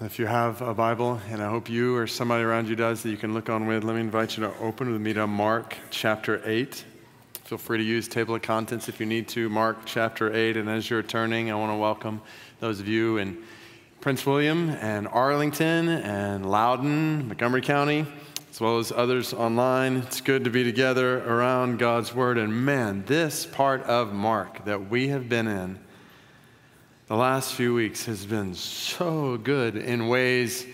If you have a Bible, and I hope you or somebody around you does that you can look on with, let me invite you to open with me to Mark chapter 8. Feel free to use table of contents if you need to. Mark chapter 8. And as you're turning, I want to welcome those of you in Prince William and Arlington and Loudoun, Montgomery County, as well as others online. It's good to be together around God's Word. And man, this part of Mark that we have been in the last few weeks has been so good in ways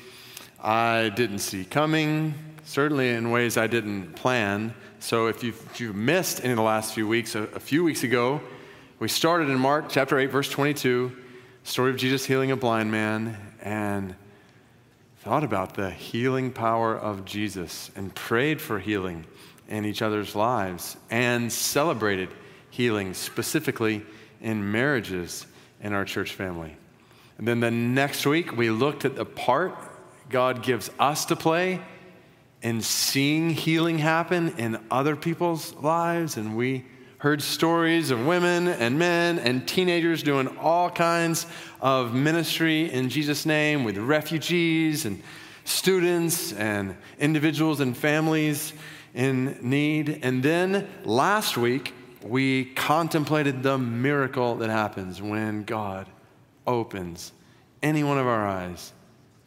I didn't see coming, certainly in ways I didn't plan. So if you've, if you've missed any of the last few weeks, a, a, few weeks ago, we started in Mark chapter 8, verse 22, story of Jesus healing a blind man, and thought about the healing power of Jesus and prayed for healing in each other's lives and celebrated healing specifically in marriages in our church family. And then the next week, we looked at the part God gives us to play in seeing healing happen in other people's lives. And we heard stories of women and men and teenagers doing all kinds of ministry in Jesus' name with refugees and students and individuals and families in need. And then last week, we contemplated the miracle that happens when God opens any one of our eyes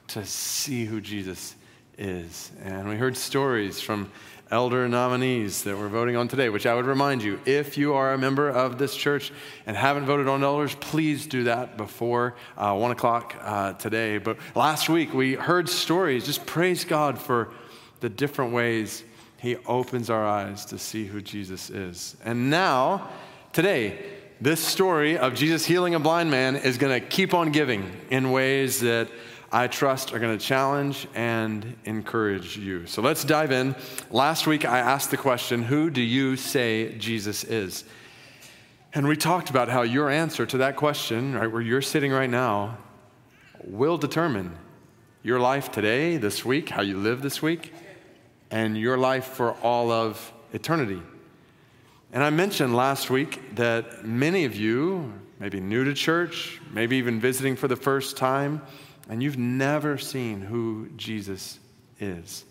to see who Jesus is. And we heard stories from elder nominees that we're voting on today, which I would remind you if you are a member of this church and haven't voted on elders, please do that before uh, 1 o'clock uh, today. But last week we heard stories. Just praise God for the different ways he opens our eyes to see who Jesus is. And now, today, this story of Jesus healing a blind man is going to keep on giving in ways that I trust are going to challenge and encourage you. So let's dive in. Last week, I asked the question Who do you say Jesus is? And we talked about how your answer to that question, right where you're sitting right now, will determine your life today, this week, how you live this week, and your life for all of eternity. And I mentioned last week that many of you, maybe new to church, maybe even visiting for the first time, and you've never seen who Jesus is.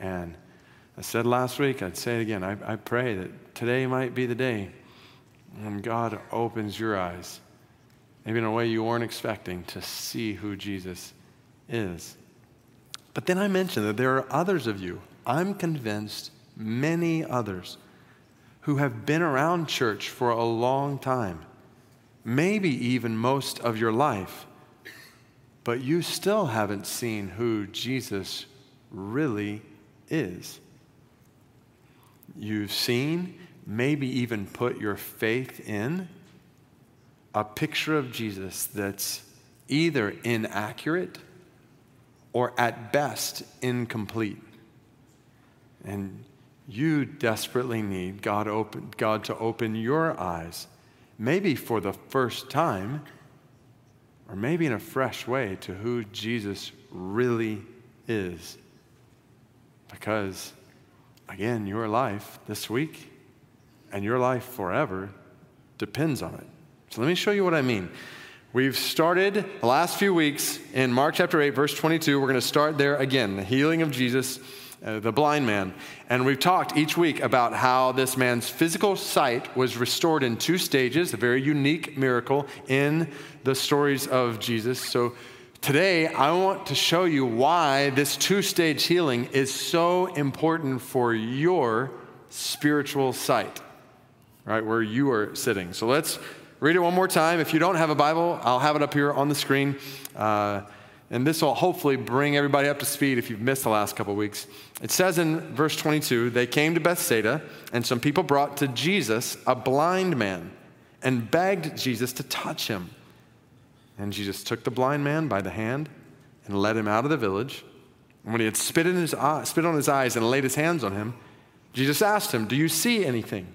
And I said last week, I'd say it again. I, I pray that today might be the day when God opens your eyes, maybe in a way you weren't expecting, to see who Jesus is. But then I mentioned that there are others of you I'm convinced many others who have been around church for a long time, maybe even most of your life, but you still haven't seen who Jesus really is. You've seen, maybe even put your faith in, a picture of Jesus that's either inaccurate or at best incomplete. And you desperately need God, open, God to open your eyes, maybe for the first time, or maybe in a fresh way, to who Jesus really is. Because, again, your life this week and your life forever depends on it. So let me show you what I mean. We've started the last few weeks in Mark chapter 8, verse 22. We're going to start there again, the healing of Jesus uh, the blind man. And we've talked each week about how this man's physical sight was restored in two stages, a very unique miracle in the stories of Jesus. So today, I want to show you why this two stage healing is so important for your spiritual sight, right, where you are sitting. So let's read it one more time. If you don't have a Bible, I'll have it up here on the screen. Uh, and this will hopefully bring everybody up to speed if you've missed the last couple weeks. It says in verse 22 they came to Bethsaida, and some people brought to Jesus a blind man and begged Jesus to touch him. And Jesus took the blind man by the hand and led him out of the village. And when he had spit, in his eye, spit on his eyes and laid his hands on him, Jesus asked him, Do you see anything?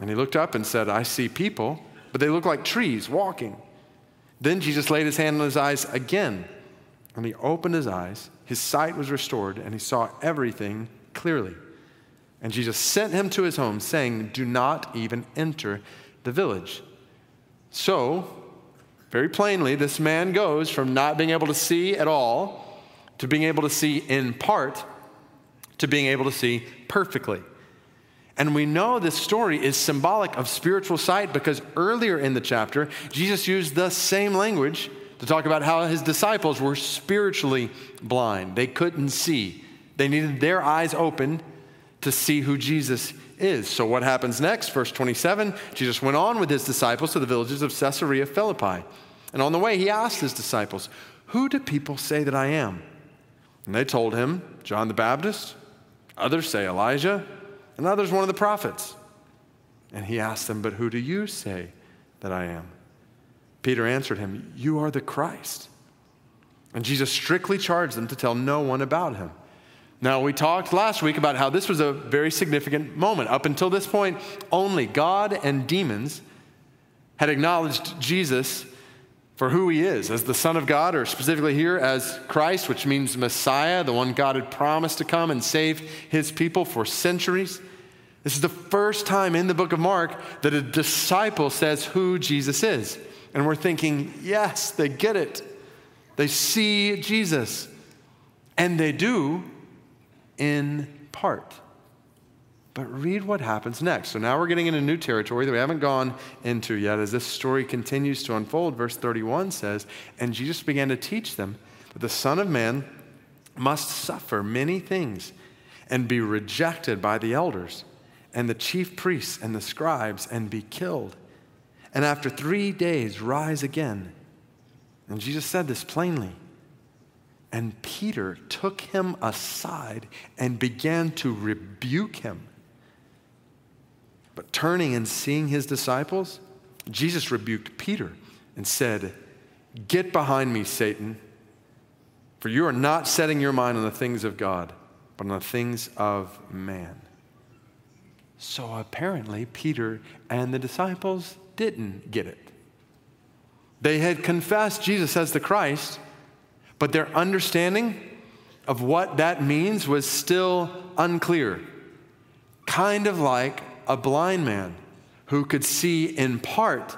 And he looked up and said, I see people, but they look like trees walking. Then Jesus laid his hand on his eyes again, and he opened his eyes. His sight was restored, and he saw everything clearly. And Jesus sent him to his home, saying, Do not even enter the village. So, very plainly, this man goes from not being able to see at all to being able to see in part to being able to see perfectly. And we know this story is symbolic of spiritual sight because earlier in the chapter, Jesus used the same language to talk about how his disciples were spiritually blind. They couldn't see, they needed their eyes open to see who Jesus is. So, what happens next? Verse 27 Jesus went on with his disciples to the villages of Caesarea Philippi. And on the way, he asked his disciples, Who do people say that I am? And they told him, John the Baptist. Others say Elijah, and others one of the prophets. And he asked them, But who do you say that I am? Peter answered him, You are the Christ. And Jesus strictly charged them to tell no one about him. Now, we talked last week about how this was a very significant moment. Up until this point, only God and demons had acknowledged Jesus for who he is as the Son of God, or specifically here as Christ, which means Messiah, the one God had promised to come and save his people for centuries. This is the first time in the book of Mark that a disciple says who Jesus is. And we're thinking, yes, they get it. They see Jesus. And they do in part. But read what happens next. So now we're getting into new territory that we haven't gone into yet as this story continues to unfold. Verse 31 says, And Jesus began to teach them that the Son of Man must suffer many things and be rejected by the elders and the chief priests and the scribes and be killed. And after three days, rise again. And Jesus said this plainly. And Peter took him aside and began to rebuke him. But turning and seeing his disciples, Jesus rebuked Peter and said, Get behind me, Satan, for you are not setting your mind on the things of God, but on the things of man. So apparently, Peter and the disciples didn't get it. They had confessed Jesus as the Christ, but their understanding of what that means was still unclear. Kind of like a blind man who could see in part,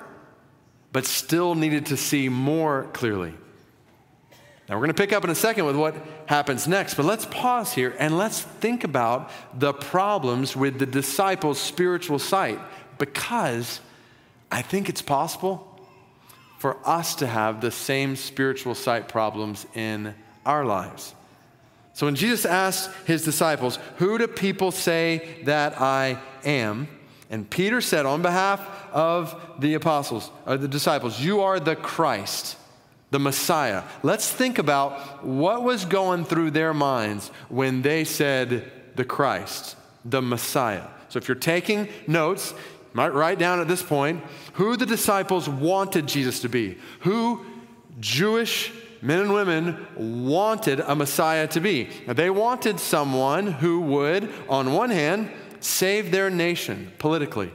but still needed to see more clearly. Now, we're going to pick up in a second with what happens next, but let's pause here and let's think about the problems with the disciples' spiritual sight because I think it's possible for us to have the same spiritual sight problems in our lives. So when Jesus asked his disciples, Who do people say that I am? And Peter said, on behalf of the apostles, or the disciples, You are the Christ, the Messiah. Let's think about what was going through their minds when they said, The Christ, the Messiah. So if you're taking notes, you might write down at this point who the disciples wanted Jesus to be, who Jewish men and women wanted a Messiah to be. They wanted someone who would, on one hand, save their nation politically.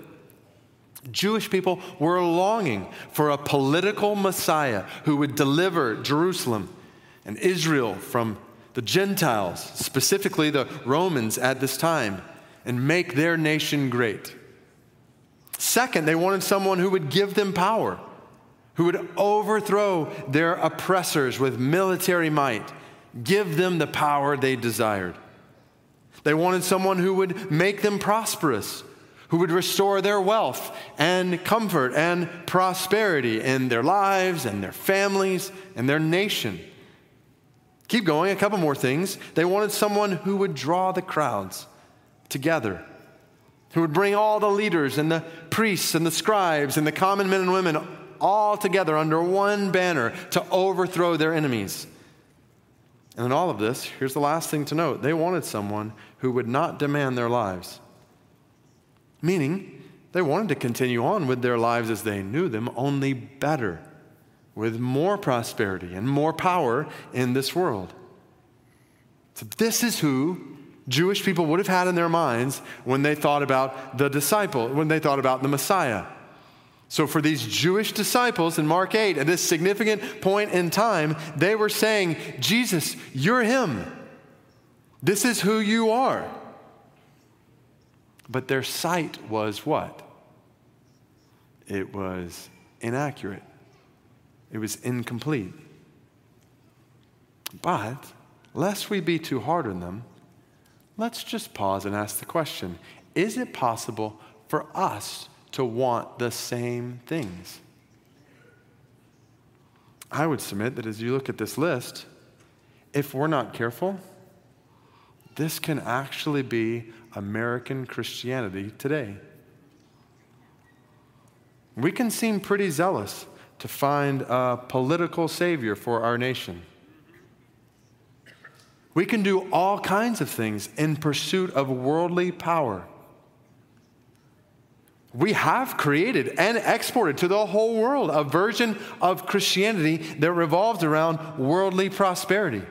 Jewish people were longing for a political Messiah who would deliver Jerusalem and Israel from the Gentiles, specifically the Romans at this time, and make their nation great. Second, they wanted someone who would give them power who would overthrow their oppressors with military might, give them the power they desired. They wanted someone who would make them prosperous, who would restore their wealth and comfort and prosperity in their lives and their families and their nation. Keep going, a couple more things. They wanted someone who would draw the crowds together, who would bring all the leaders and the priests and the scribes and the common men and women all together under one banner to overthrow their enemies. And in all of this, here's the last thing to note they wanted someone who would not demand their lives. Meaning, they wanted to continue on with their lives as they knew them, only better, with more prosperity and more power in this world. So, this is who Jewish people would have had in their minds when they thought about the disciple, when they thought about the Messiah. So, for these Jewish disciples in Mark 8, at this significant point in time, they were saying, Jesus, you're him. This is who you are. But their sight was what? It was inaccurate. it was incomplete. But, lest we be too hard on them, let's just pause and ask the question Is it possible for us to want the same things? I would submit that as you look at this list, if we're not careful, this can actually be American Christianity today. We can seem pretty zealous to find a political savior for our nation. We can do all kinds of things in pursuit of worldly power. We have created and exported to the whole world a version of Christianity that revolves around worldly prosperity.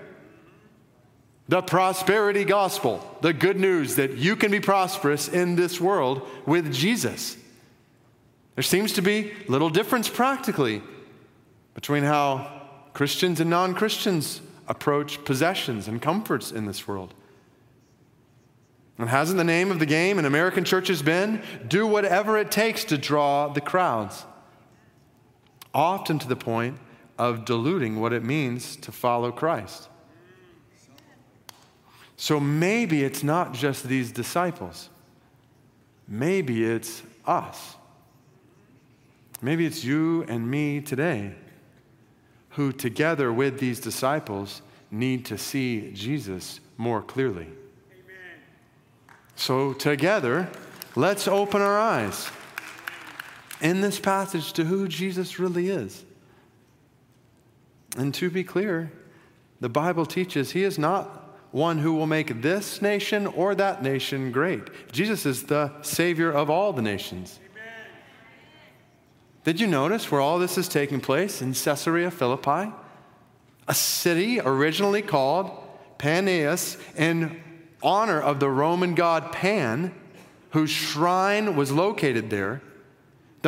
The prosperity gospel, the good news that you can be prosperous in this world with Jesus. There seems to be little difference practically between how Christians and non Christians approach possessions and comforts in this world. And hasn't the name of the game in American churches been do whatever it takes to draw the crowds? Often to the point of diluting what it means to follow Christ. So maybe it's not just these disciples, maybe it's us. Maybe it's you and me today who, together with these disciples, need to see Jesus more clearly. Amen. So, together, let's open our eyes in this passage to who Jesus really is. And to be clear, the Bible teaches he is not one who will make this nation or that nation great. Jesus is the Savior of all the nations. Did you notice where all this is taking place? In Caesarea Philippi, a city originally called Paneas in honor of the Roman god Pan, whose shrine was located there.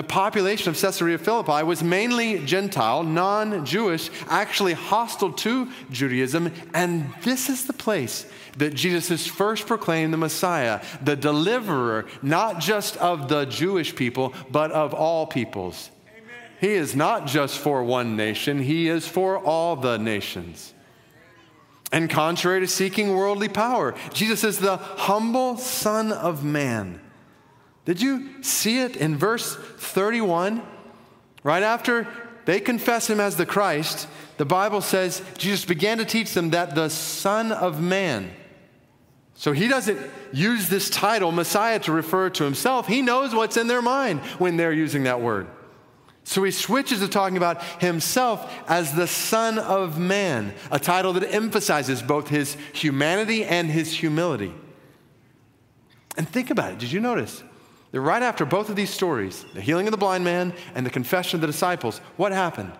The population of Caesarea Philippi was mainly Gentile, non Jewish, actually hostile to Judaism, and this is the place that Jesus first proclaimed the Messiah, the deliverer, not just of the Jewish people, but of all peoples. Amen. He is not just for one nation, he is for all the nations. And contrary to seeking worldly power, Jesus is the humble Son of Man did you see it in verse 31? Right after they confess him as the Christ, the Bible says Jesus began to teach them that the Son of Man. So he doesn't use this title, Messiah, to refer to himself. He knows what's in their mind when they're using that word. So he switches to talking about himself as the Son of Man, a title that emphasizes both his humanity and his humility. And think about it. Did you notice? That right after both of these stories, the healing of the blind man and the confession of the disciples, what happened?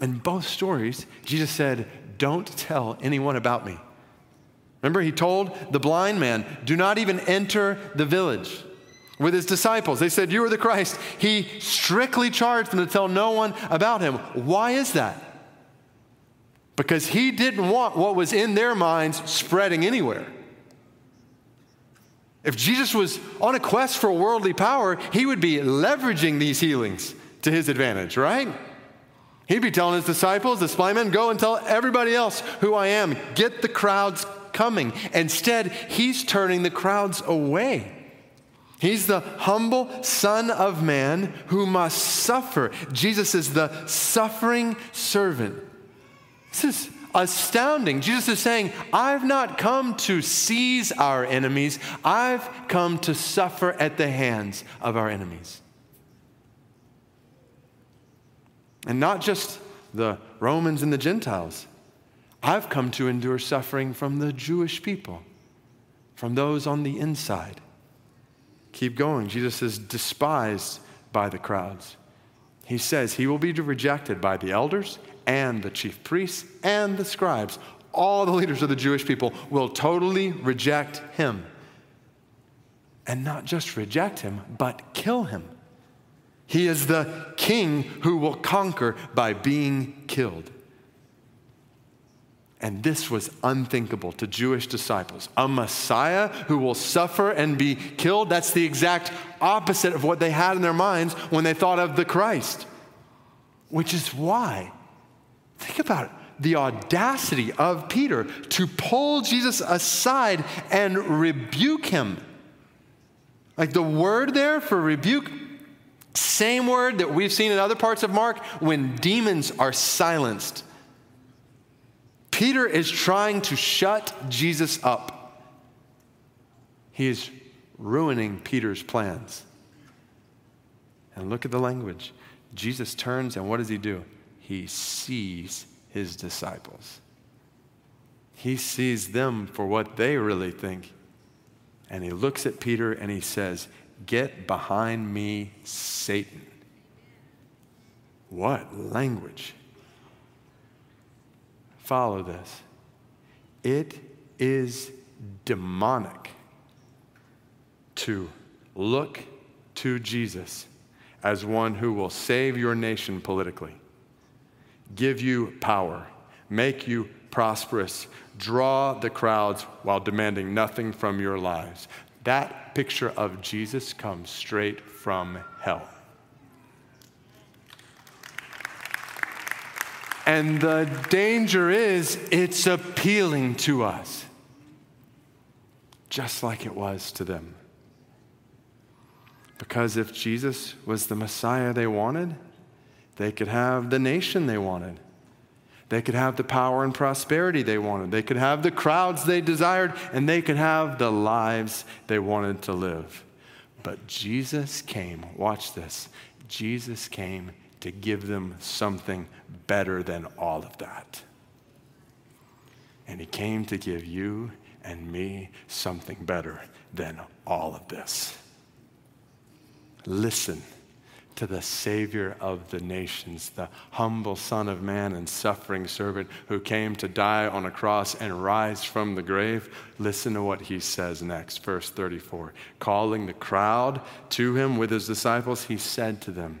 In both stories, Jesus said, Don't tell anyone about me. Remember, he told the blind man, Do not even enter the village. With his disciples, they said, You are the Christ. He strictly charged them to tell no one about him. Why is that? Because he didn't want what was in their minds spreading anywhere. If Jesus was on a quest for worldly power, he would be leveraging these healings to his advantage, right? He'd be telling his disciples, the blind men, go and tell everybody else who I am. Get the crowds coming. Instead, he's turning the crowds away. He's the humble Son of Man who must suffer. Jesus is the suffering servant. This is astounding. Jesus is saying, I've not come to seize our enemies, I've come to suffer at the hands of our enemies. And not just the Romans and the Gentiles. I've come to endure suffering from the Jewish people, from those on the inside. Keep going. Jesus is despised by the crowds. He says he will be rejected by the elders and the chief priests and the scribes, all the leaders of the Jewish people, will totally reject him. And not just reject him, but kill him. He is the king who will conquer by being killed. And this was unthinkable to Jewish disciples. A Messiah who will suffer and be killed, that's the exact opposite of what they had in their minds when they thought of the Christ. which is why, think about it, the audacity of Peter to pull Jesus aside and rebuke him. Like the word there for rebuke, same word that we've seen in other parts of Mark when demons are silenced. Peter is trying to shut Jesus up. He is ruining Peter's plans. And look at the language. Jesus turns, and what does he do? He sees his disciples. He sees them for what they really think. And he looks at Peter and he says, Get behind me, Satan. What language? Follow this. It is demonic to look to Jesus as one who will save your nation politically, give you power, make you prosperous, draw the crowds while demanding nothing from your lives. That picture of Jesus comes straight from hell. And the danger is it's appealing to us, just like it was to them. Because if Jesus was the Messiah they wanted, they could have the nation they wanted. They could have the power and prosperity they wanted. They could have the crowds they desired, and they could have the lives they wanted to live. But Jesus came, watch this. Jesus came to give them something better than all of that. And He came to give you and me something better than all of this. Listen to the Savior of the nations, the humble Son of Man and suffering servant who came to die on a cross and rise from the grave. Listen to what he says next, verse 34. Calling the crowd to him with his disciples, he said to them,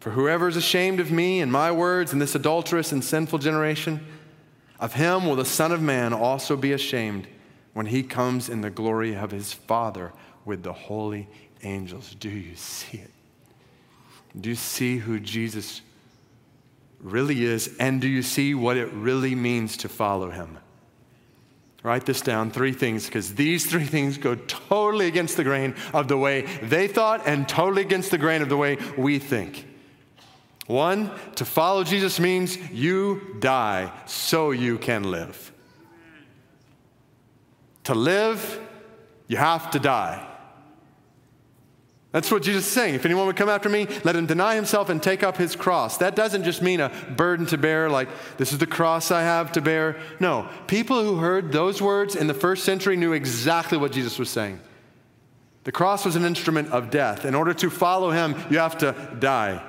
For whoever is ashamed of me and my words in this adulterous and sinful generation, of him will the Son of Man also be ashamed when he comes in the glory of his Father with the holy angels. Do you see it? Do you see who Jesus really is? And do you see what it really means to follow him? Write this down three things, because these three things go totally against the grain of the way they thought and totally against the grain of the way we think. One, to follow Jesus means you die so you can live. To live, you have to die. That's what Jesus is saying. If anyone would come after me, let him deny himself and take up his cross. That doesn't just mean a burden to bear, like, this is the cross I have to bear. No, people who heard those words in the first century knew exactly what Jesus was saying. The cross was an instrument of death. In order to follow him, you have to die.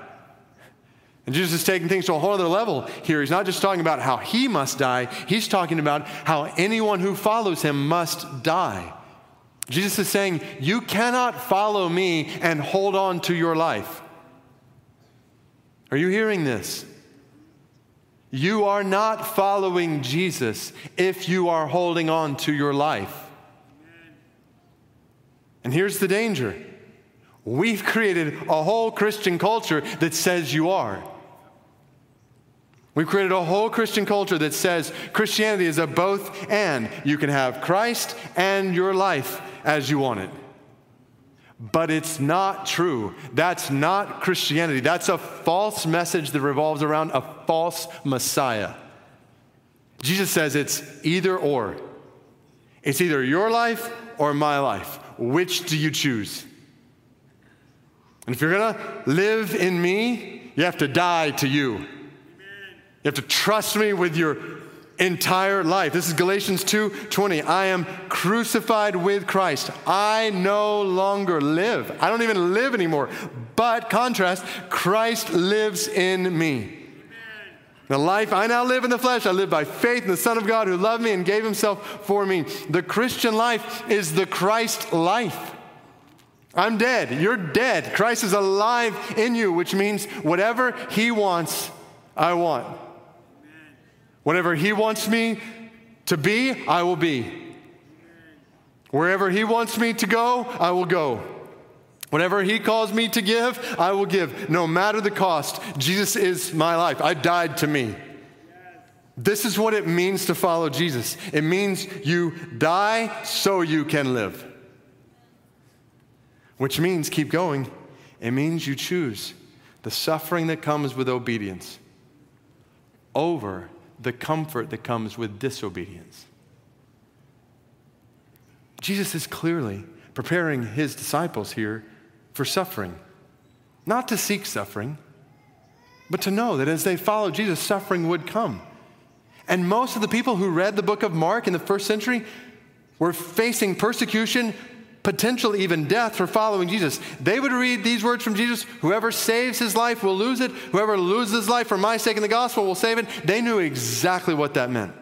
And Jesus is taking things to a whole other level here. He's not just talking about how he must die, he's talking about how anyone who follows him must die. Jesus is saying, You cannot follow me and hold on to your life. Are you hearing this? You are not following Jesus if you are holding on to your life. And here's the danger we've created a whole Christian culture that says you are. We've created a whole Christian culture that says Christianity is a both and. You can have Christ and your life as you want it. But it's not true. That's not Christianity. That's a false message that revolves around a false Messiah. Jesus says it's either or. It's either your life or my life. Which do you choose? And if you're going to live in me, you have to die to you. You have to trust me with your entire life. This is Galatians 2:20. I am crucified with Christ. I no longer live. I don't even live anymore. But contrast, Christ lives in me. The life I now live in the flesh, I live by faith in the Son of God who loved me and gave himself for me. The Christian life is the Christ life. I'm dead. You're dead. Christ is alive in you, which means whatever he wants, I want. Whatever he wants me to be, I will be. Wherever he wants me to go, I will go. Whatever he calls me to give, I will give, no matter the cost. Jesus is my life. I died to me. This is what it means to follow Jesus. It means you die so you can live. Which means, keep going, it means you choose the suffering that comes with obedience over the comfort that comes with disobedience. Jesus is clearly preparing his disciples here for suffering. Not to seek suffering, but to know that as they follow Jesus, suffering would come. And most of the people who read the book of Mark in the first century were facing persecution, potential even death for following Jesus. They would read these words from Jesus Whoever saves his life will lose it, whoever loses his life for my sake in the gospel will save it. They knew exactly what that meant.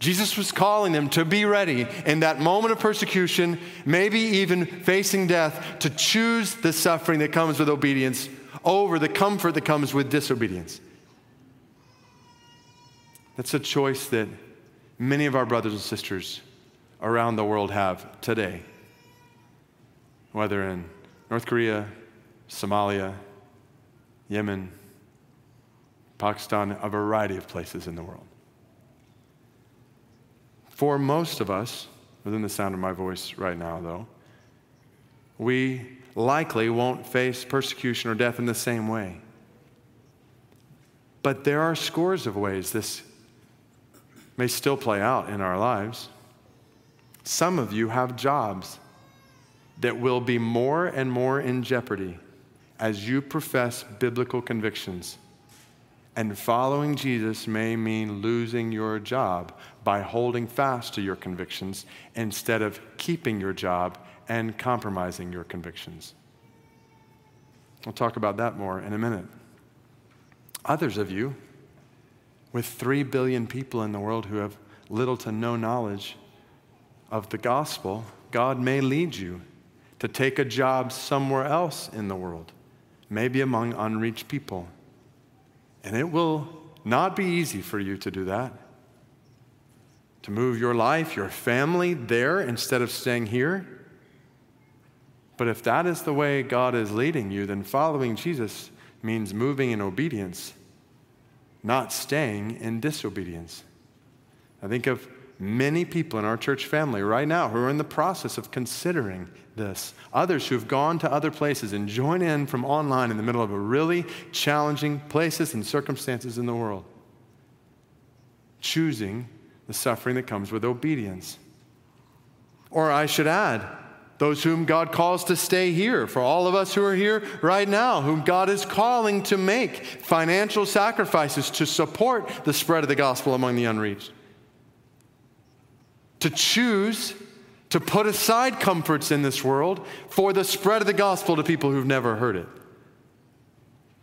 Jesus was calling them to be ready in that moment of persecution, maybe even facing death, to choose the suffering that comes with obedience over the comfort that comes with disobedience. That's a choice that many of our brothers and sisters around the world have today, whether in North Korea, Somalia, Yemen, Pakistan, a variety of places in the world. For most of us, within the sound of my voice right now, though, we likely won't face persecution or death in the same way. But there are scores of ways this may still play out in our lives. Some of you have jobs that will be more and more in jeopardy as you profess biblical convictions. And following Jesus may mean losing your job by holding fast to your convictions instead of keeping your job and compromising your convictions. We'll talk about that more in a minute. Others of you, with three billion people in the world who have little to no knowledge of the gospel, God may lead you to take a job somewhere else in the world, maybe among unreached people and it will not be easy for you to do that. To move your life, your family there instead of staying here. But if that is the way God is leading you, then following Jesus means moving in obedience, not staying in disobedience. I think of many people in our church family right now who are in the process of considering this. Others who've gone to other places and join in from online in the middle of a really challenging places and circumstances in the world. Choosing the suffering that comes with obedience. Or I should add, those whom God calls to stay here, for all of us who are here right now, whom God is calling to make financial sacrifices to support the spread of the gospel among the unreached to choose to put aside comforts in this world for the spread of the gospel to people who've never heard it.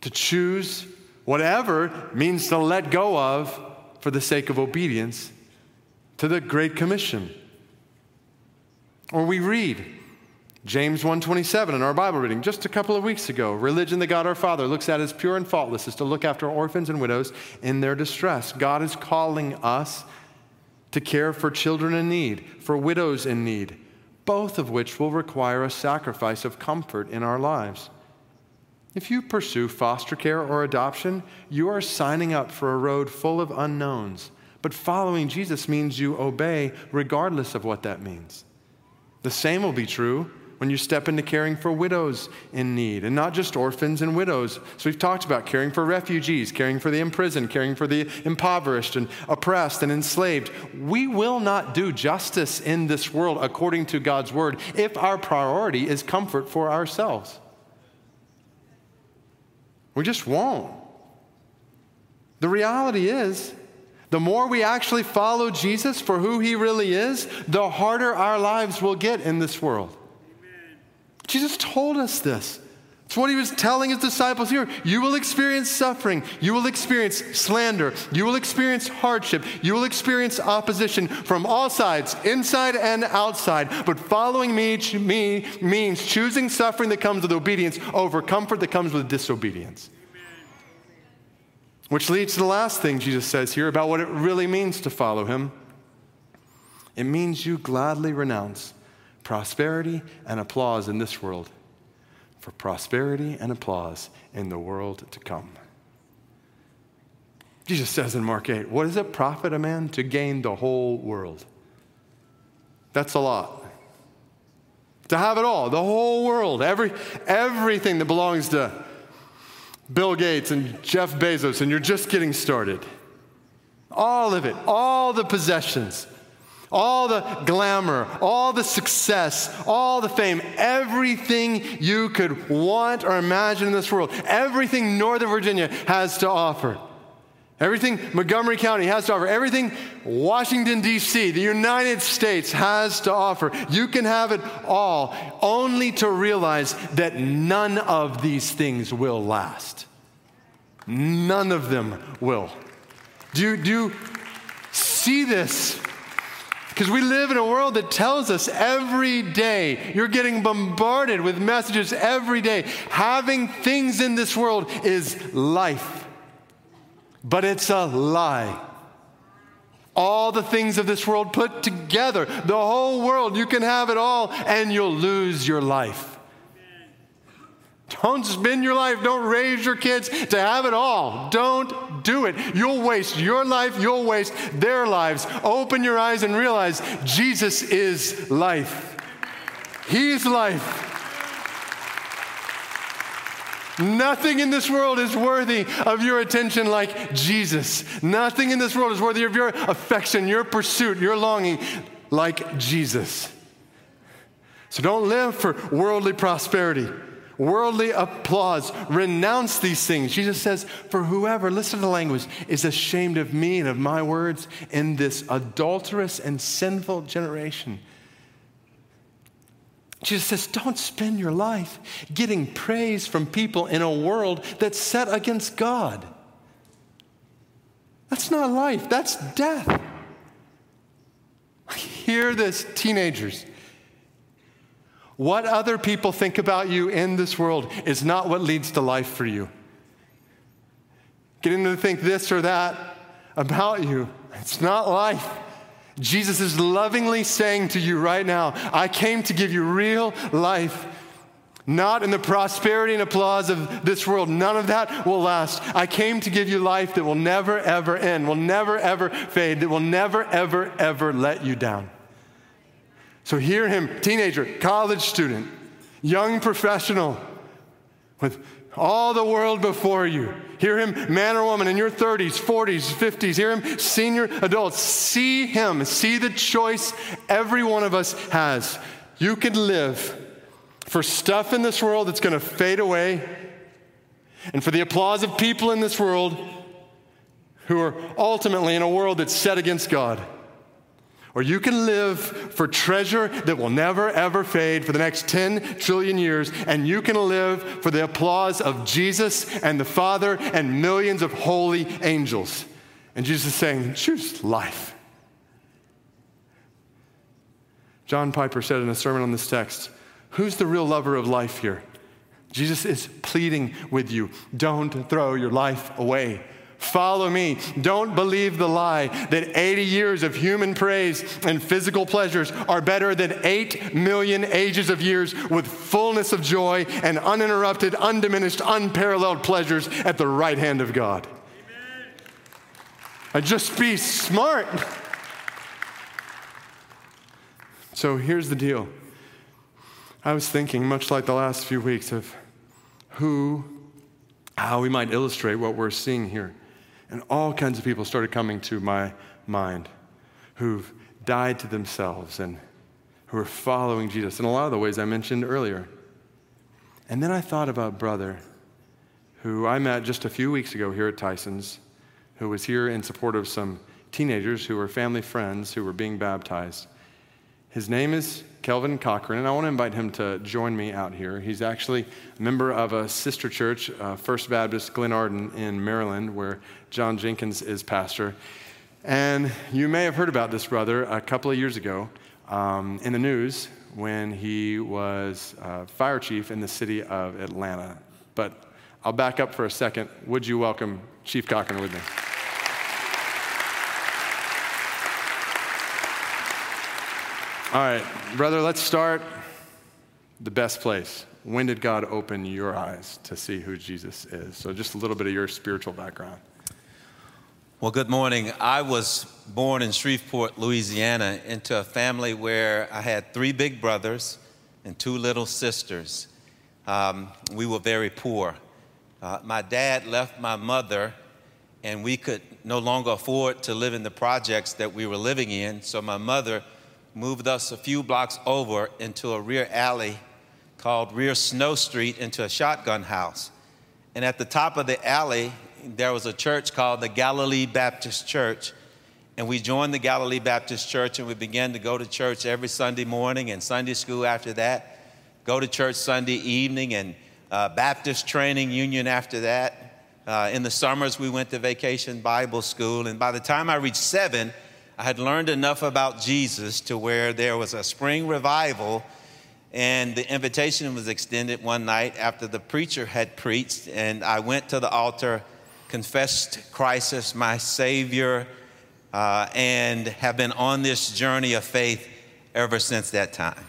To choose whatever means to let go of for the sake of obedience to the great commission. Or we read James 1:27 in our Bible reading just a couple of weeks ago. Religion that God our Father looks at as pure and faultless is to look after orphans and widows in their distress. God is calling us to care for children in need, for widows in need, both of which will require a sacrifice of comfort in our lives. If you pursue foster care or adoption, you are signing up for a road full of unknowns. But following Jesus means you obey regardless of what that means. The same will be true when you step into caring for widows in need, and not just orphans and widows. So, we've talked about caring for refugees, caring for the imprisoned, caring for the impoverished and oppressed and enslaved. We will not do justice in this world according to God's word if our priority is comfort for ourselves. We just won't. The reality is, the more we actually follow Jesus for who he really is, the harder our lives will get in this world. Jesus told us this. It's what he was telling his disciples here. You will experience suffering. You will experience slander. You will experience hardship. You will experience opposition from all sides, inside and outside. But following me, me means choosing suffering that comes with obedience over comfort that comes with disobedience. Which leads to the last thing Jesus says here about what it really means to follow him. It means you gladly renounce prosperity and applause in this world for prosperity and applause in the world to come. Jesus says in Mark 8, What does it profit a man to gain the whole world? That's a lot. To have it all, the whole world, every, everything that belongs to Bill Gates and Jeff Bezos, and you're just getting started. All of it, all the possessions all the glamour, all the success, all the fame, everything you could want or imagine in this world, everything Northern Virginia has to offer. Everything Montgomery County has to offer, everything Washington, D.C., the United States has to offer. You can have it all, only to realize that none of these things will last. None of them will. Do you, do see this? Because we live in a world that tells us every day, you're getting bombarded with messages every day. Having things in this world is life, but it's a lie. All the things of this world put together, the whole world, you can have it all and you'll lose your life. Don't spend your life, don't raise your kids to have it all. Don't do it. You'll waste your life, you'll waste their lives. Open your eyes and realize Jesus is life. He's life. Nothing in this world is worthy of your attention like Jesus. Nothing in this world is worthy of your affection, your pursuit, your longing like Jesus. So don't live for worldly prosperity worldly applause. Renounce these things. Jesus says, For whoever, listen to the language, is ashamed of me and of my words in this adulterous and sinful generation. Jesus says, Don't spend your life getting praise from people in a world that's set against God. That's not life, that's death. I Hear this, teenagers. What other people think about you in this world is not what leads to life for you. Getting them to think this or that about you, it's not life. Jesus is lovingly saying to you right now, I came to give you real life. Not in the prosperity and applause of this world. None of that will last. I came to give you life that will never, ever end, will never, ever fade, that will never, ever, ever let you down. So hear him, teenager, college student, young professional, with all the world before you. Hear him, man or woman, in your 30s, 40s, 50s. Hear him, senior adults. See him. See the choice every one of us has. You can live for stuff in this world that's going to fade away, and for the applause of people in this world who are ultimately in a world that's set against God. Or you can live for treasure that will never ever fade for the next 10 trillion years, and you can live for the applause of Jesus and the Father and millions of holy angels. And Jesus is saying, choose life. John Piper said in a sermon on this text, Who's the real lover of life here? Jesus is pleading with you. Don't throw your life away. Follow me. Don't believe the lie that 80 years of human praise and physical pleasures are better than 8 million ages of years with fullness of joy and uninterrupted, undiminished, unparalleled pleasures at the right hand of God. Amen. Just be smart. So here's the deal. I was thinking, much like the last few weeks, of who, how we might illustrate what we're seeing here. And all kinds of people started coming to my mind who've died to themselves and who are following Jesus in a lot of the ways I mentioned earlier. And then I thought about brother who I met just a few weeks ago here at Tyson's, who was here in support of some teenagers who were family friends who were being baptized. His name is Kelvin Cochran, and I want to invite him to join me out here. He's actually a member of a sister church, uh, First Baptist Glenarden in Maryland, where John Jenkins is pastor. And you may have heard about this brother a couple of years ago um, in the news when he was uh, fire chief in the city of Atlanta. But I'll back up for a second. Would you welcome Chief Cochran with me? All right, brother, let's start the best place. When did God open your eyes to see who Jesus is? So, just a little bit of your spiritual background. Well, good morning. I was born in Shreveport, Louisiana, into a family where I had three big brothers and two little sisters. Um, we were very poor. Uh, my dad left my mother, and we could no longer afford to live in the projects that we were living in, so my mother moved us a few blocks over into a rear alley called Rear Snow Street into a shotgun house. And at the top of the alley, there was a church called the Galilee Baptist Church. And we joined the Galilee Baptist Church and we began to go to church every Sunday morning and Sunday school after that, go to church Sunday evening and uh, Baptist training union after that. Uh, in the summers, we went to vacation Bible school. And by the time I reached seven, I had learned enough about Jesus to where there was a spring revival, and the invitation was extended one night after the preacher had preached, and I went to the altar, confessed Christ as my Savior, uh, and have been on this journey of faith ever since that time.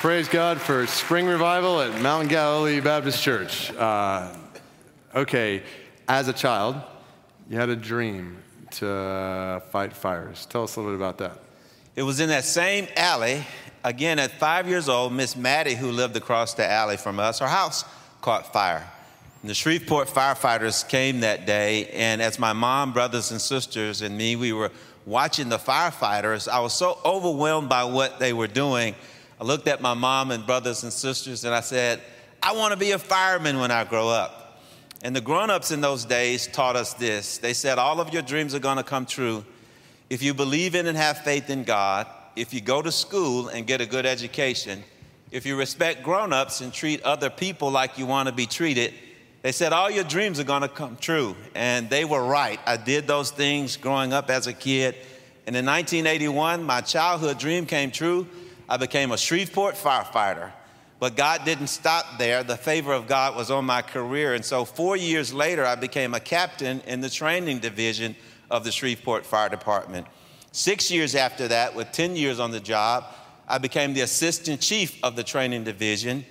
Praise God for spring revival at Mount Galilee Baptist Church. Uh, okay, as a child, you had a dream to uh, fight fires. Tell us a little bit about that. It was in that same alley. Again, at five years old, Miss Maddie, who lived across the alley from us, her house caught fire. And the Shreveport firefighters came that day, and as my mom, brothers, and sisters, and me, we were watching the firefighters. I was so overwhelmed by what they were doing. I looked at my mom and brothers and sisters, and I said, I want to be a fireman when I grow up. And the grown ups in those days taught us this. They said, All of your dreams are going to come true if you believe in and have faith in God, if you go to school and get a good education, if you respect grown ups and treat other people like you want to be treated. They said, All your dreams are going to come true. And they were right. I did those things growing up as a kid. And in 1981, my childhood dream came true. I became a Shreveport firefighter. But God didn't stop there. The favor of God was on my career. And so, four years later, I became a captain in the training division of the Shreveport Fire Department. Six years after that, with 10 years on the job, I became the assistant chief of the training division.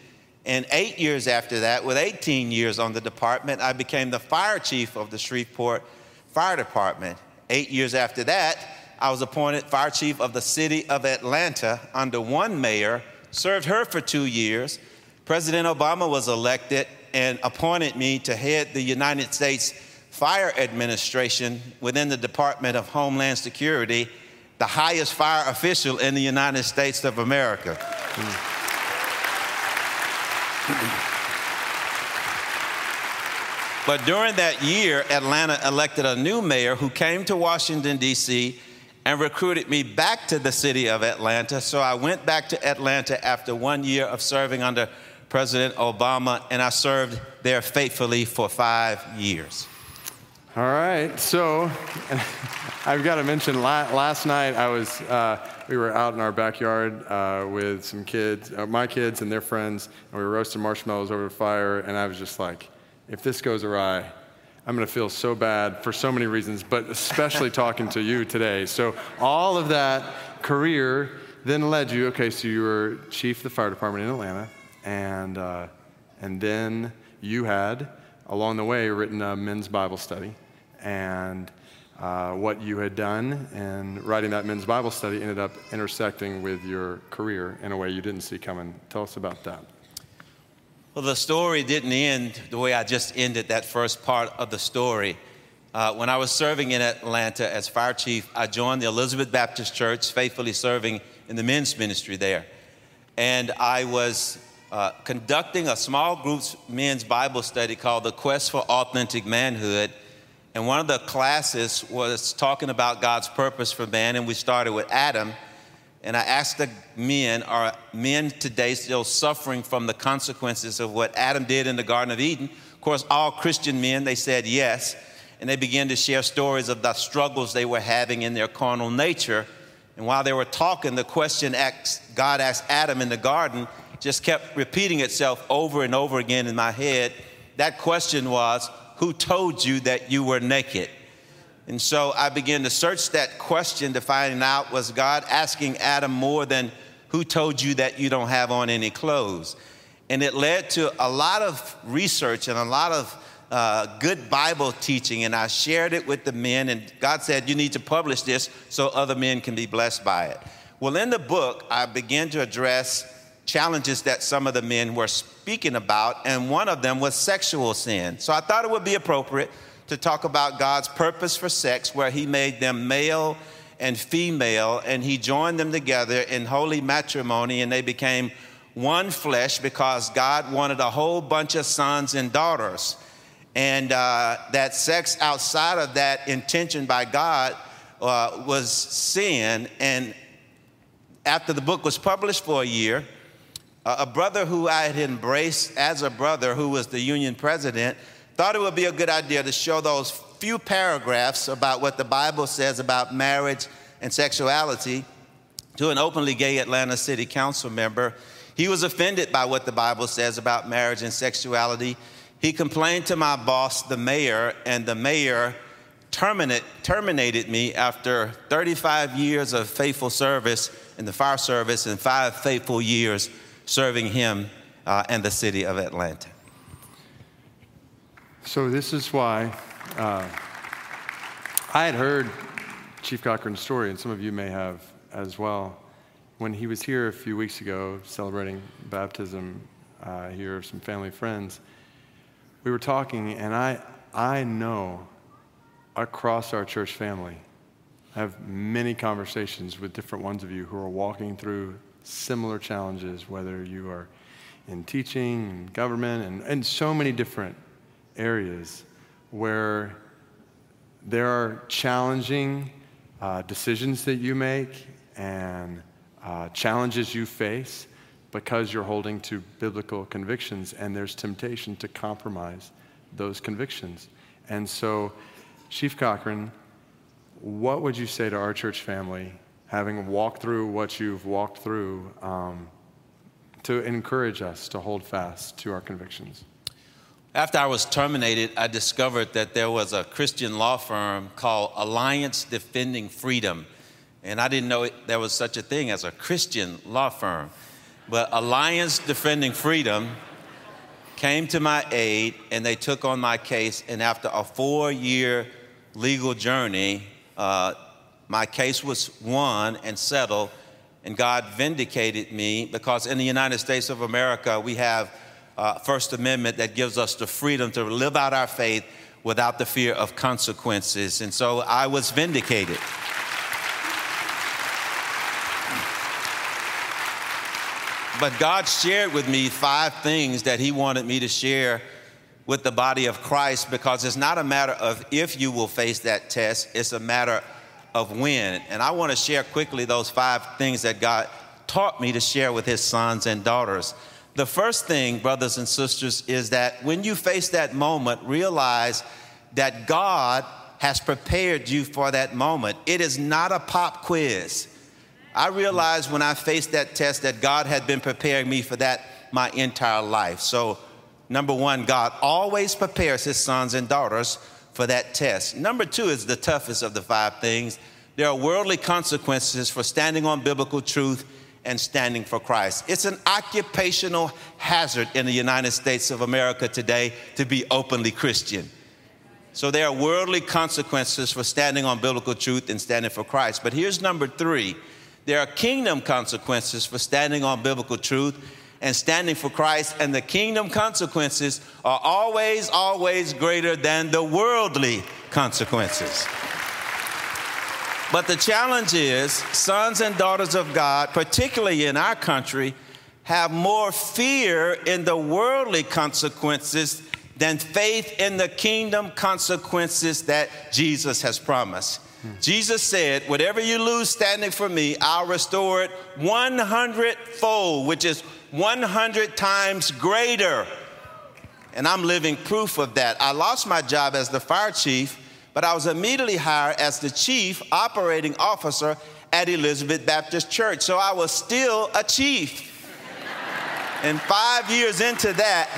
And eight years after that, with 18 years on the department, I became the fire chief of the Shreveport Fire Department. Eight years after that, I was appointed fire chief of the city of Atlanta under one mayor served her for two years. President Obama was elected and appointed me to head the United States Fire Administration within the Department of Homeland Security, the highest fire official in the United States of America. But during that year, Atlanta elected a new mayor who came to Washington, D.C and recruited me back to the city of Atlanta. So I went back to Atlanta after one year of serving under President Obama, and I served there faithfully for five years. All right, so I've got to mention last night I was, uh, we were out in our backyard uh, with some kids, uh, my kids and their friends, and we were roasting marshmallows over the fire, and I was just like, if this goes awry, I'm going to feel so bad for so many reasons, but especially talking to you today. So, all of that career then led you, okay, so you were chief of the fire department in Atlanta, and, uh, and then you had, along the way, written a men's Bible study. And uh, what you had done in writing that men's Bible study ended up intersecting with your career in a way you didn't see coming. Tell us about that. Well, the story didn't end the way I just ended that first part of the story. Uh, when I was serving in Atlanta as fire chief, I joined the Elizabeth Baptist Church, faithfully serving in the men's ministry there. And I was uh, conducting a small group's men's Bible study called The Quest for Authentic Manhood And one of the classes was talking about God's purpose for man, and we started with Adam. And I asked the men, are men today still suffering from the consequences of what Adam did in the Garden of Eden? Of course, all Christian men, they said yes. And they began to share stories of the struggles they were having in their carnal nature. And while they were talking, the question asked, God asked Adam in the garden just kept repeating itself over and over again in my head. That question was, Who told you that you were naked? And so I began to search that question to find out was God asking Adam more than who told you that you don't have on any clothes? And it led to a lot of research and a lot of uh, good Bible teaching. And I shared it with the men, and God said, You need to publish this so other men can be blessed by it. Well, in the book, I began to address challenges that some of the men were speaking about, and one of them was sexual sin. So I thought it would be appropriate to talk about God's purpose for sex, where He made them male and female, and He joined them together in holy matrimony, and they became one flesh because God wanted a whole bunch of sons and daughters. And uh, that sex outside of that intention by God uh, was sin. And after the book was published for a year, a brother who I had embraced as a brother, who was the union president, thought it would be a good idea to show those few paragraphs about what the Bible says about marriage and sexuality to an openly gay Atlanta City Council member. He was offended by what the Bible says about marriage and sexuality. He complained to my boss, the mayor, and the mayor terminate, terminated me after 35 years of faithful service in the fire service and five faithful years serving him uh, and the city of Atlanta. So, this is why uh, I had heard Chief Cochran's story, and some of you may have as well. When he was here a few weeks ago celebrating baptism uh, here of some family friends, we were talking, and I, I know across our church family, I have many conversations with different ones of you who are walking through similar challenges, whether you are in teaching and government and, and so many different areas where there are challenging uh, decisions that you make and uh, challenges you face because you're holding to biblical convictions, and there's temptation to compromise those convictions. And so, Chief Cochran, what would you say to our church family, having walked through what you've walked through, um, to encourage us to hold fast to our convictions? After I was terminated, I discovered that there was a Christian law firm called Alliance Defending Freedom. And I didn't know it, there was such a thing as a Christian law firm. But Alliance Defending Freedom came to my aid and they took on my case. And after a four year legal journey, uh, my case was won and settled. And God vindicated me because in the United States of America, we have uh, First Amendment that gives us the freedom to live out our faith without the fear of consequences. And so I was vindicated. But God shared with me five things that He wanted me to share with the body of Christ because it's not a matter of if you will face that test, it's a matter of when. And I want to share quickly those five things that God taught me to share with His sons and daughters. The first thing, brothers and sisters, is that when you face that moment, realize that God has prepared you for that moment. It is not a pop quiz. I realized when I faced that test that God had been preparing me for that my entire life. So, number one, God always prepares his sons and daughters for that test. Number two is the toughest of the five things. There are worldly consequences for standing on biblical truth and standing for Christ. It's an occupational hazard in the United States of America today to be openly Christian. So there are worldly consequences for standing on biblical truth and standing for Christ. But here's number three there are kingdom consequences for standing on biblical truth and standing for Christ, and the kingdom consequences are always, always greater than the worldly consequences. But the challenge is sons and daughters of God, particularly in our country, have more fear in the worldly consequences than faith in the kingdom consequences that Jesus has promised. Jesus said, Whatever you lose standing for me, I'll restore it 100 fold, which is 100 times greater. And I'm living proof of that. I lost my job as the fire chief, but I was immediately hired as the chief operating officer at Elizabeth Baptist Church. So I was still a chief. and five years into that,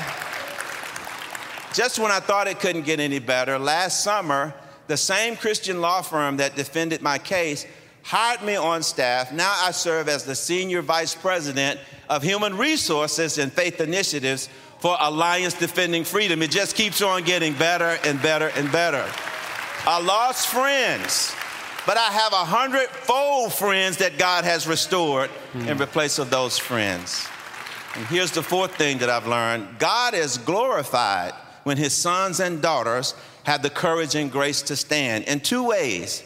just when I thought it couldn't get any better, last summer, the same Christian law firm that defended my case hired me on staff. Now I serve as the senior vice president of human resources and faith initiatives for Alliance Defending Freedom. It just keeps on getting better and better and better. I lost friends, but I have a hundredfold friends that God has restored mm. in replace of those friends. And here's the fourth thing that I've learned God is glorified when his sons and daughters have the courage and grace to stand in two ways.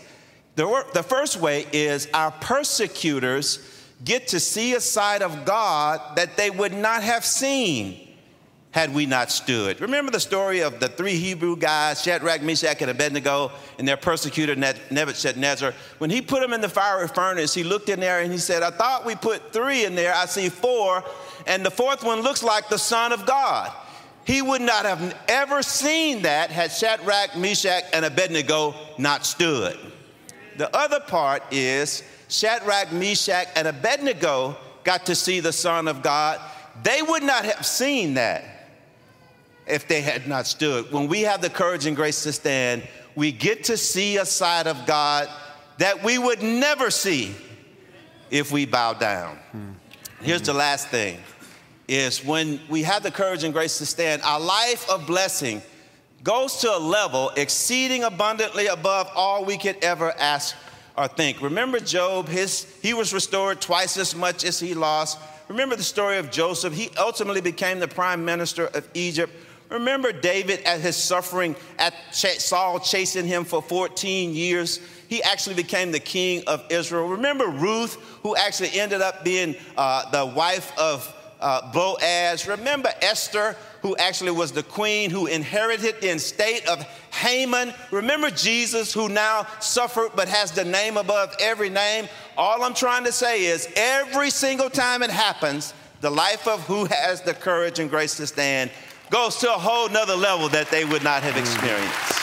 The, the first way is our persecutors get to see a side of God that they would not have seen had we not stood. Remember the story of the three Hebrew guys, Shadrach, Meshach, and Abednego, and their persecutor Nebuchadnezzar? When he put them in the fiery furnace, he looked in there and he said, I thought we put three in there. I see four, and the fourth one looks like the Son of God. He would not have ever seen that had Shadrach, Meshach, and Abednego not stood. The other part is Shadrach, Meshach, and Abednego got to see the Son of God. They would not have seen that if they had not stood. When we have the courage and grace to stand, we get to see a side of God that we would never see if we bow down. Hmm. Here's the last thing is when we have the courage and grace to stand, our life of blessing goes to a level exceeding abundantly above all we could ever ask or think. Remember Job, his, he was restored twice as much as he lost. Remember the story of Joseph, he ultimately became the prime minister of Egypt. Remember David at his suffering at Saul chasing him for 14 years. He actually became the king of Israel. Remember Ruth, who actually ended up being uh, the wife of uh, Boaz. Remember Esther, who actually was the queen who inherited the estate of Haman. Remember Jesus, who now suffered but has the name above every name. All I'm trying to say is every single time it happens, the life of who has the courage and grace to stand goes to a whole nother level that they would not have mm. experienced.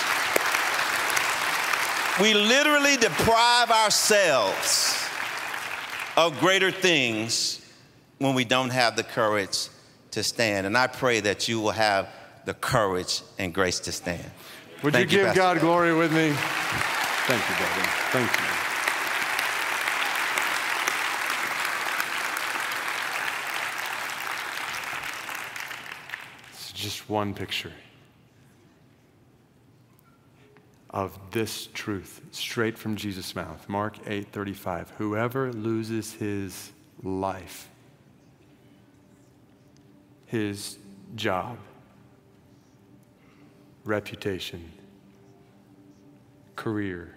We literally deprive ourselves of greater things when we don't have the courage to stand. And I pray that you will have the courage and grace to stand. Would Thank you give you, God glory with me? Thank you, brother. Thank you. It's just one picture of this truth straight from Jesus' mouth. Mark 8:35. Whoever loses his life his job, reputation, career,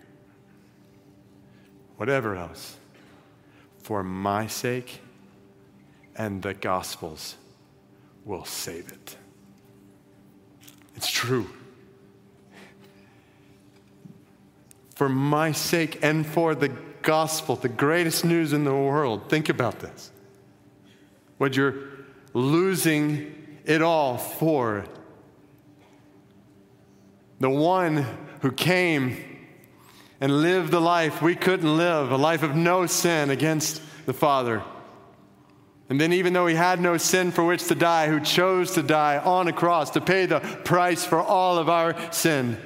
whatever else, for my sake and the gospel's will save it. It's true. For my sake and for the gospel, the greatest news in the world. Think about this. What you're losing it all for the one who came and lived the life we couldn't live, a life of no sin against the Father. And then, even though he had no sin for which to die, who chose to die on a cross to pay the price for all of our sin,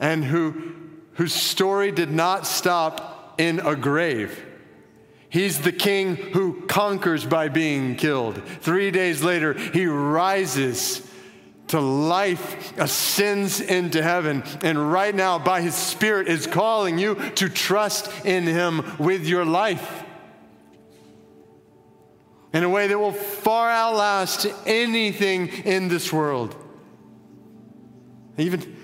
and who, whose story did not stop in a grave. He's the king who conquers by being killed. Three days later, he rises to life, ascends into heaven, and right now, by his Spirit, is calling you to trust in him with your life in a way that will far outlast anything in this world. Even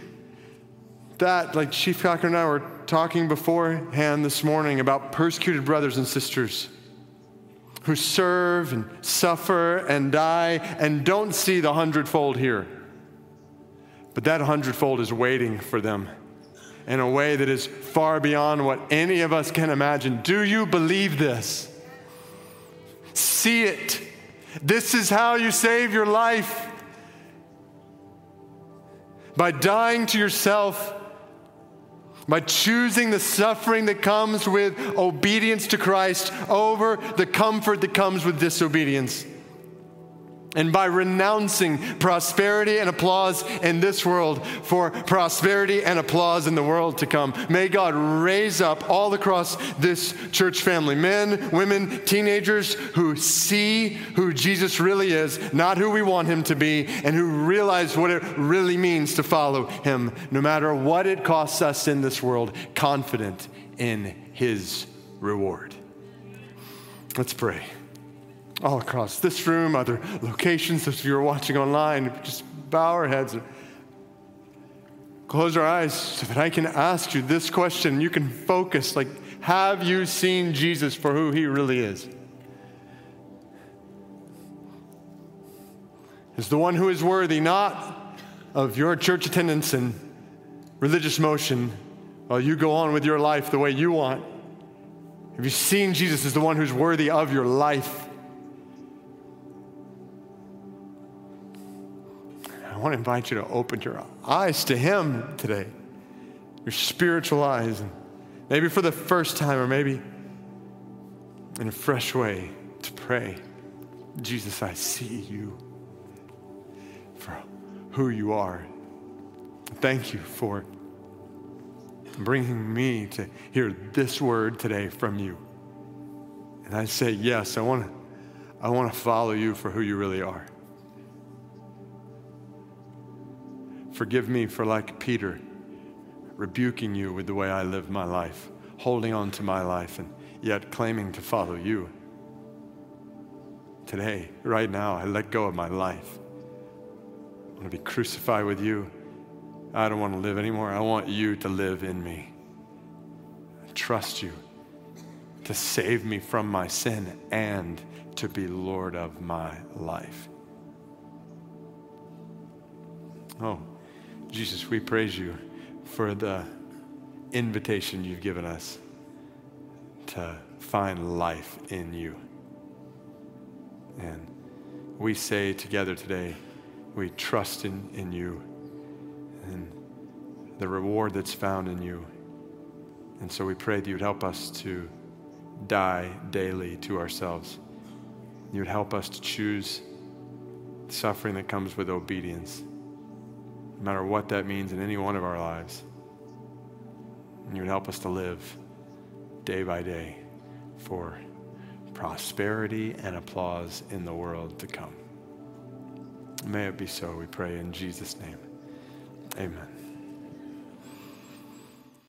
that, like Chief Cochran and I were talking beforehand this morning about persecuted brothers and sisters who serve and suffer and die and don't see the hundredfold here. But that hundredfold is waiting for them in a way that is far beyond what any of us can imagine. Do you believe this? See it. This is how you save your life by dying to yourself, by choosing the suffering that comes with obedience to Christ over the comfort that comes with disobedience and by renouncing prosperity and applause in this world for prosperity and applause in the world to come. May God raise up all across this church family men, women, teenagers who see who Jesus really is, not who we want him to be, and who realize what it really means to follow him, no matter what it costs us in this world, confident in his reward. Let's pray all across this room, other locations, if you're watching online, just bow our heads close our eyes so that I can ask you this question. You can focus like, have you seen Jesus for who he really is? Is the one who is worthy not of your church attendance and religious motion while you go on with your life the way you want? Have you seen Jesus as the one who's worthy of your life? Want to invite you to open your eyes to Him today, your spiritual eyes. And maybe for the first time, or maybe in a fresh way, to pray Jesus, I see you for who you are. Thank you for bringing me to hear this word today from you. And I say, yes, I want to, I want to follow you for who you really are. Forgive me for, like Peter, rebuking you with the way I live my life, holding on to my life, and yet claiming to follow you. Today, right now, I let go of my life. I want to be crucified with you. I don't want to live anymore. I want you to live in me. I trust you to save me from my sin and to be Lord of my life. Oh, Jesus, we praise you for the invitation you've given us to find life in you. And we say together today, we trust in, in you and the reward that's found in you. And so we pray that you would help us to die daily to ourselves. You would help us to choose suffering that comes with obedience no matter what that means in any one of our lives. And you would help us to live day by day for prosperity and applause in the world to come. May it be so, we pray in Jesus' name. Amen.